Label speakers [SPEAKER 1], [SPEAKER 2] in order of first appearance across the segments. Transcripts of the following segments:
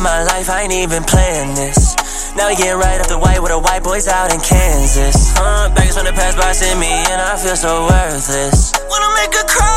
[SPEAKER 1] life, I ain't even playing this. Now we getting right up the white with the white boys out in Kansas. Uh, baggage from the past boxing me, and I feel so worthless. Wanna make her cry,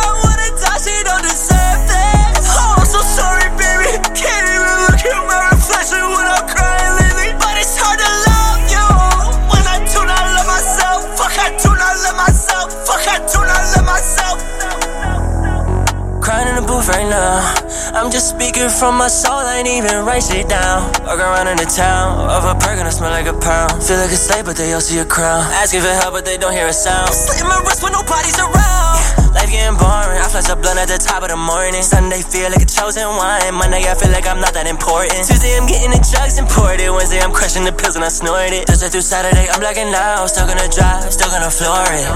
[SPEAKER 1] right now. I'm just speaking from my soul, I ain't even write shit down. Walk around in the town, of a perk and I smell like a pound. Feel like a slave, but they all see a crown. Asking for help, but they don't hear a sound. Slitting my wrist when nobody's around. Life getting boring, I flash a blunt at the top of the morning. Sunday feel like a chosen one. Monday I feel like I'm not that important. Tuesday I'm getting the drugs imported. Wednesday I'm crushing the pills and I snort it. Thursday through Saturday I'm blacking out. Still gonna drive, still gonna floor it.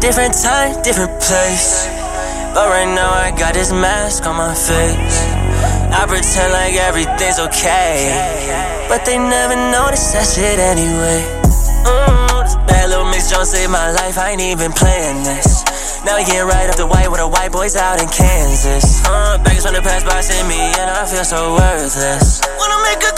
[SPEAKER 1] Different time, different place. But right now I got this mask on my face. I pretend like everything's okay. But they never notice that shit anyway. Mm, this bad little mix don't save my life, I ain't even playing this. Now we getting right up the white with the white boys out in Kansas. Uh, baggage from the past boxing me, and I feel so worthless. Wanna make a